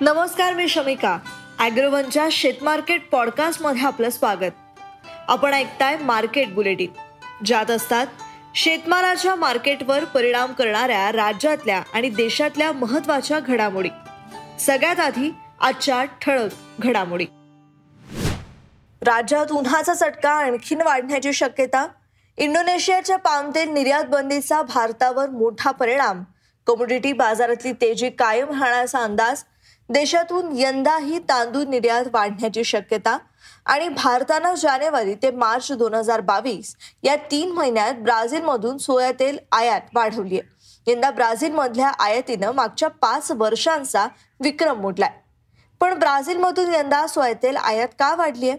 नमस्कार मी शमिका. ॲग्रोवनच्या शेतमार्केट पॉडकास्टमध्ये आपलं स्वागत. आपण ऐकताय मार्केट बुलेटिन. ज्यात असतात शेतमालाच्या मार्केटवर परिणाम करणाऱ्या राज्यातल्या आणि देशातल्या महत्त्वाच्या घडामोडी. सगळ्यात आधी आजच्या ठळक घडामोडी. राज्यात उन्हाचा चटका आणखीन वाढण्याची शक्यता इंडोनेशियाच्या पामतेल निर्यात बंदीचा भारतावर मोठा परिणाम कमोडिटी बाजारातली तेजी कायम राहण्याचा अंदाज देशातून यंदाही तांदूळ निर्यात वाढण्याची शक्यता आणि भारतानं जानेवारी ते मार्च दोन हजार बावीस या तीन महिन्यात ब्राझीलमधून सोया तेल आयात वाढवली आहे यंदा ब्राझीलमधल्या आयातीनं मागच्या पाच वर्षांचा विक्रम मोडलाय. पण ब्राझीलमधून यंदा सोया तेल आयात का वाढली आहे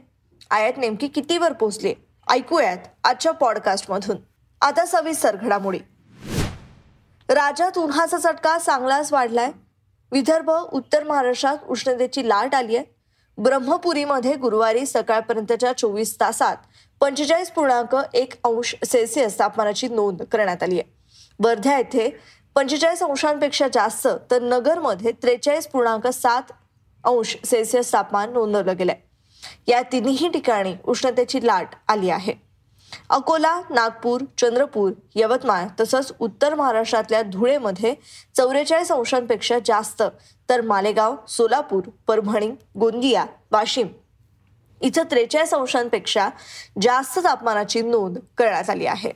आयात नेमकी कितीवर पोहोचली ऐकूयात आजच्या पॉडकास्टमधून. आता सविस्तर घडामोडी. राज्यात उन्हाचा चटका चांगलाच वाढलाय. विदर्भ उत्तर महाराष्ट्रात उष्णतेची लाट आली आहे. ब्रह्मपुरीमध्ये गुरुवारी सकाळपर्यंतच्या चोवीस तासात पंचेचाळीस पूर्णांक एक अंश सेल्सिअस तापमानाची नोंद करण्यात आली आहे. वर्ध्या येथे पंचेचाळीस अंशांपेक्षा जास्त तर नगरमध्ये त्रेचाळीस पूर्णांक सात अंश सेल्सिअस तापमान नोंदवलं गेलंय. या तिन्ही ठिकाणी उष्णतेची लाट आली आहे. अकोला नागपूर चंद्रपूर यवतमाळ तसंच उत्तर महाराष्ट्रातल्या धुळेमध्ये चौवेचाळीस अंशांपेक्षा जास्त तर मालेगाव सोलापूर परभणी गोंदिया वाशिम इथं त्रेचाळीस अंशांपेक्षा जास्त तापमानाची नोंद करण्यात आली आहे.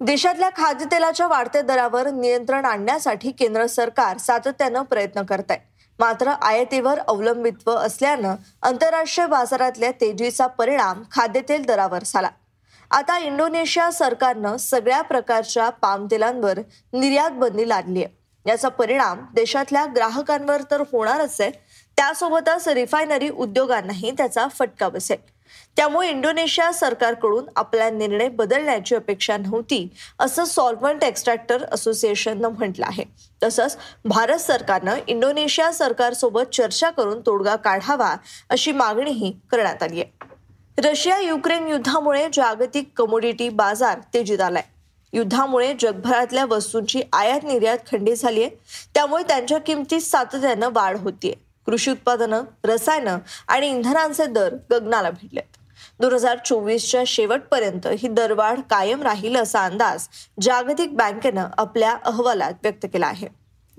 देशातल्या खाद्यतेलाच्या वाढत्या दरावर नियंत्रण आणण्यासाठी केंद्र सरकार सातत्यानं प्रयत्न करत आहे मात्र आयातीवर अवलंबित्व असल्यानं आंतरराष्ट्रीय बाजारातल्या तेजीचा परिणाम खाद्यतेल दरावर झाला. आता इंडोनेशिया सरकारनं सगळ्या प्रकारच्या पाम तेलांवर निर्यात बंदी लादली आहे याचा परिणाम देशातल्या ग्राहकांवर तर होणारच आहे. त्यासोबतच रिफायनरी उद्योगांनाही त्याचा फटका बसेल. त्यामुळे इंडोनेशिया सरकारकडून आपला निर्णय बदलण्याची अपेक्षा नव्हती असं सॉल्वंट एक्स्ट्रॅक्टर असोसिएशननं म्हटलं आहे. तसंच भारत सरकारनं इंडोनेशिया सरकारसोबत चर्चा करून तोडगा काढावा अशी मागणीही करण्यात आली आहे. रशिया युक्रेन युद्धामुळे जागतिक कमोडिटी बाजार तेजीत आलाय. युद्धामुळे जगभरातल्या वस्तूंची आयात निर्यात खंडित झाली आहे त्यामुळे त्यांच्या किमतीत सातत्यानं वाढ होतीये. कृषी उत्पादनं रसायनं आणि इंधनांचे दर गगनाला भिडलेत दोन हजार चोवीसच्या शेवटपर्यंत ही दरवाढ कायम राहील असा अंदाज जागतिक बँकेनं आपल्या अहवालात व्यक्त केला आहे.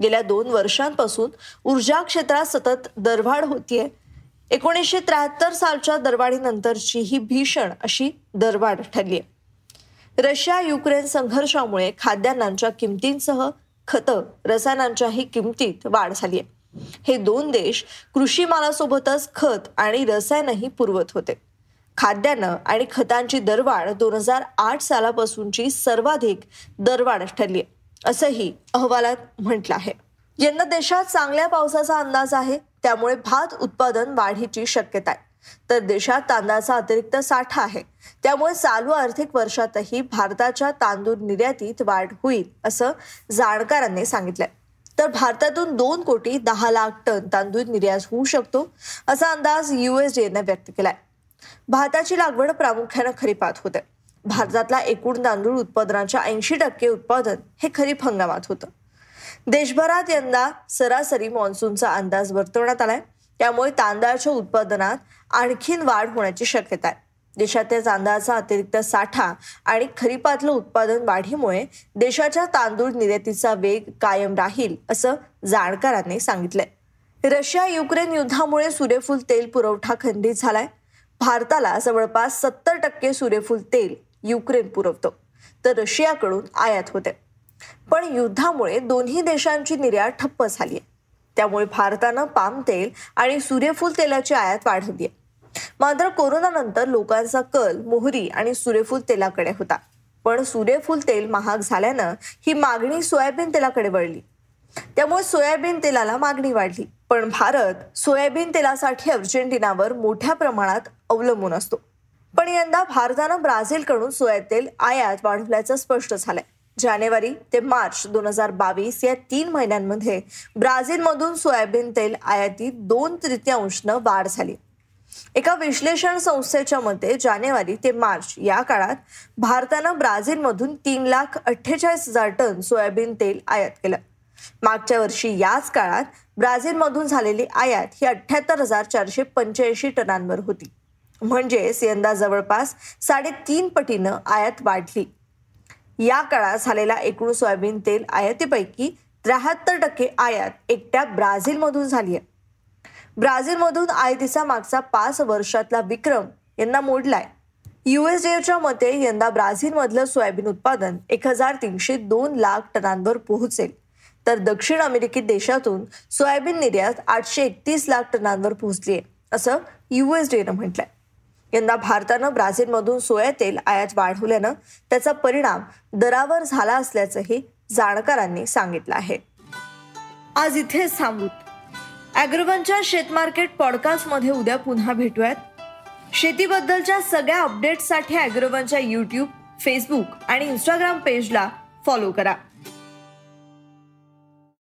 गेल्या दोन वर्षांपासून ऊर्जा क्षेत्रात सतत दरवाढ होतीये. एकोणीसशे त्र्याहत्तर सालच्या दरवाढीनंतरची ही भीषण अशी दरवाढ ठरली आहे. रशिया युक्रेन संघर्षामुळे खाद्यान्नांच्या किमतींसह खतं रसायनांच्याही किमतीत वाढ झाली आहे. हे दोन देश कृषी मालासोबतच खत आणि रसायनही पुरवत होते. खाद्यान्न आणि खतांची दरवाढ दोन हजार आठ सालापासूनची सर्वाधिक दरवाढ ठरली असंही अहवालात म्हटलं आहे. यंदा देशात चांगल्या पावसाचा अंदाज आहे त्यामुळे भात उत्पादन वाढीची शक्यता आहे. तर देशात तांदळाचा अतिरिक्त साठा आहे त्यामुळे चालू आर्थिक वर्षातही भारताच्या तांदूळ निर्यातीत वाढ होईल असं जाणकारांनी सांगितलंय. तर भारतातून दोन कोटी दहा लाख टन तांदूळ निर्यात होऊ शकतो असा अंदाज युएसडीएनं व्यक्त केलाय. भाताची लागवड प्रामुख्यानं खरीपात होते. भारतातला एकूण तांदूळ उत्पादनाच्या ऐंशी टक्के उत्पादन हे खरीप हंगामात होतं. देशभरात यंदा सरासरी मान्सूनचा अंदाज वर्तवण्यात आलाय. त्यामुळे तांदळाच्या उत्पादनात आणखीन वाढ होण्याची शक्यता आहे. देशातील तांदळाचा अतिरिक्त साठा आणि खरीपातलं उत्पादन वाढीमुळे देशाच्या तांदूळ निर्यातीचा वेग कायम राहील असं जाणकारांनी सांगितलंय. रशिया युक्रेन युद्धामुळे सूर्यफूल तेल पुरवठा खंडित झालाय. भारताला जवळपास सत्तर टक्के सूर्यफूल तेल युक्रेन पुरवतो. तर रशियाकडून आयात होते. पण युद्धामुळे दोन्ही देशांची निर्यात ठप्प झाली आहे. त्यामुळे भारतानं पाम तेल आणि सूर्यफूल तेलाची आयात वाढवली आहे. मात्र कोरोनानंतर लोकांचा कल मोहरी आणि सूर्यफूल तेलाकडे होता. पण सूर्यफूल तेल महाग झाल्यानं ही मागणी सोयाबीन तेलाकडे वळली. त्यामुळे सोयाबीन तेलाला मागणी वाढली. पण भारत सोयाबीन तेलासाठी अर्जेंटिनावर मोठ्या प्रमाणात अवलंबून असतो. पण यंदा भारतानं ब्राझीलकडून सोया तेल आयात वाढवल्याचं स्पष्ट झालंय. जानेवारी ते मार्च दोन हजार बावीस या तीन महिन्यांमध्ये ब्राझीलमधून सोयाबीन तेल आयातीत दोन तृतीयांशनं वाढ झाली. एका विश्लेषण संस्थेच्या मते जानेवारी ते मार्च या काळात भारतानं ब्राझीलमधून तीन लाख अठ्ठेचाळीस हजार टन सोयाबीन तेल आयात केलं. मागच्या वर्षी याच काळात ब्राझीलमधून झालेली आयात ही अठ्ठ्याहत्तर हजार चारशे पंच्याऐंशी टनांवर होती. म्हणजेच यंदा जवळपास साडेतीन पटीनं आयात वाढली. या काळात झालेला एकूण सोयाबीन तेल आयातीपैकी त्र्याहत्तर टक्के आयात एकट्या ब्राझीलमधून झाली आहे. ब्राझीलमधून आयातीचा मागचा पाच वर्षातला विक्रम यांना मोडलाय. युएसडीएच्या मते यंदा ब्राझीलमधलं सोयाबीन उत्पादन एक हजार तीनशे दोन लाख टनांवर पोहोचेल. तर दक्षिण अमेरिकी देशातून सोयाबीन निर्यात आठशे एकतीस लाख टनांवर पोहोचली आहे असं युएसडीएनं म्हटलंय. यंदा भारतानं ब्राझीलमधून सोया तेल आयात वाढवल्यानं त्याचा परिणाम दरावर झाला असल्याचंही जाणकारांनी सांगितलं आहे. आज इथेच थांबू अॅग्रोवनच्या शेतमार्केट पॉडकास्टमध्ये उद्या पुन्हा भेटूयात. शेतीबद्दलच्या सगळ्या अपडेट्ससाठी अॅग्रोवनच्या यूट्यूब फेसबुक आणि इंस्टाग्राम पेजला फॉलो करा.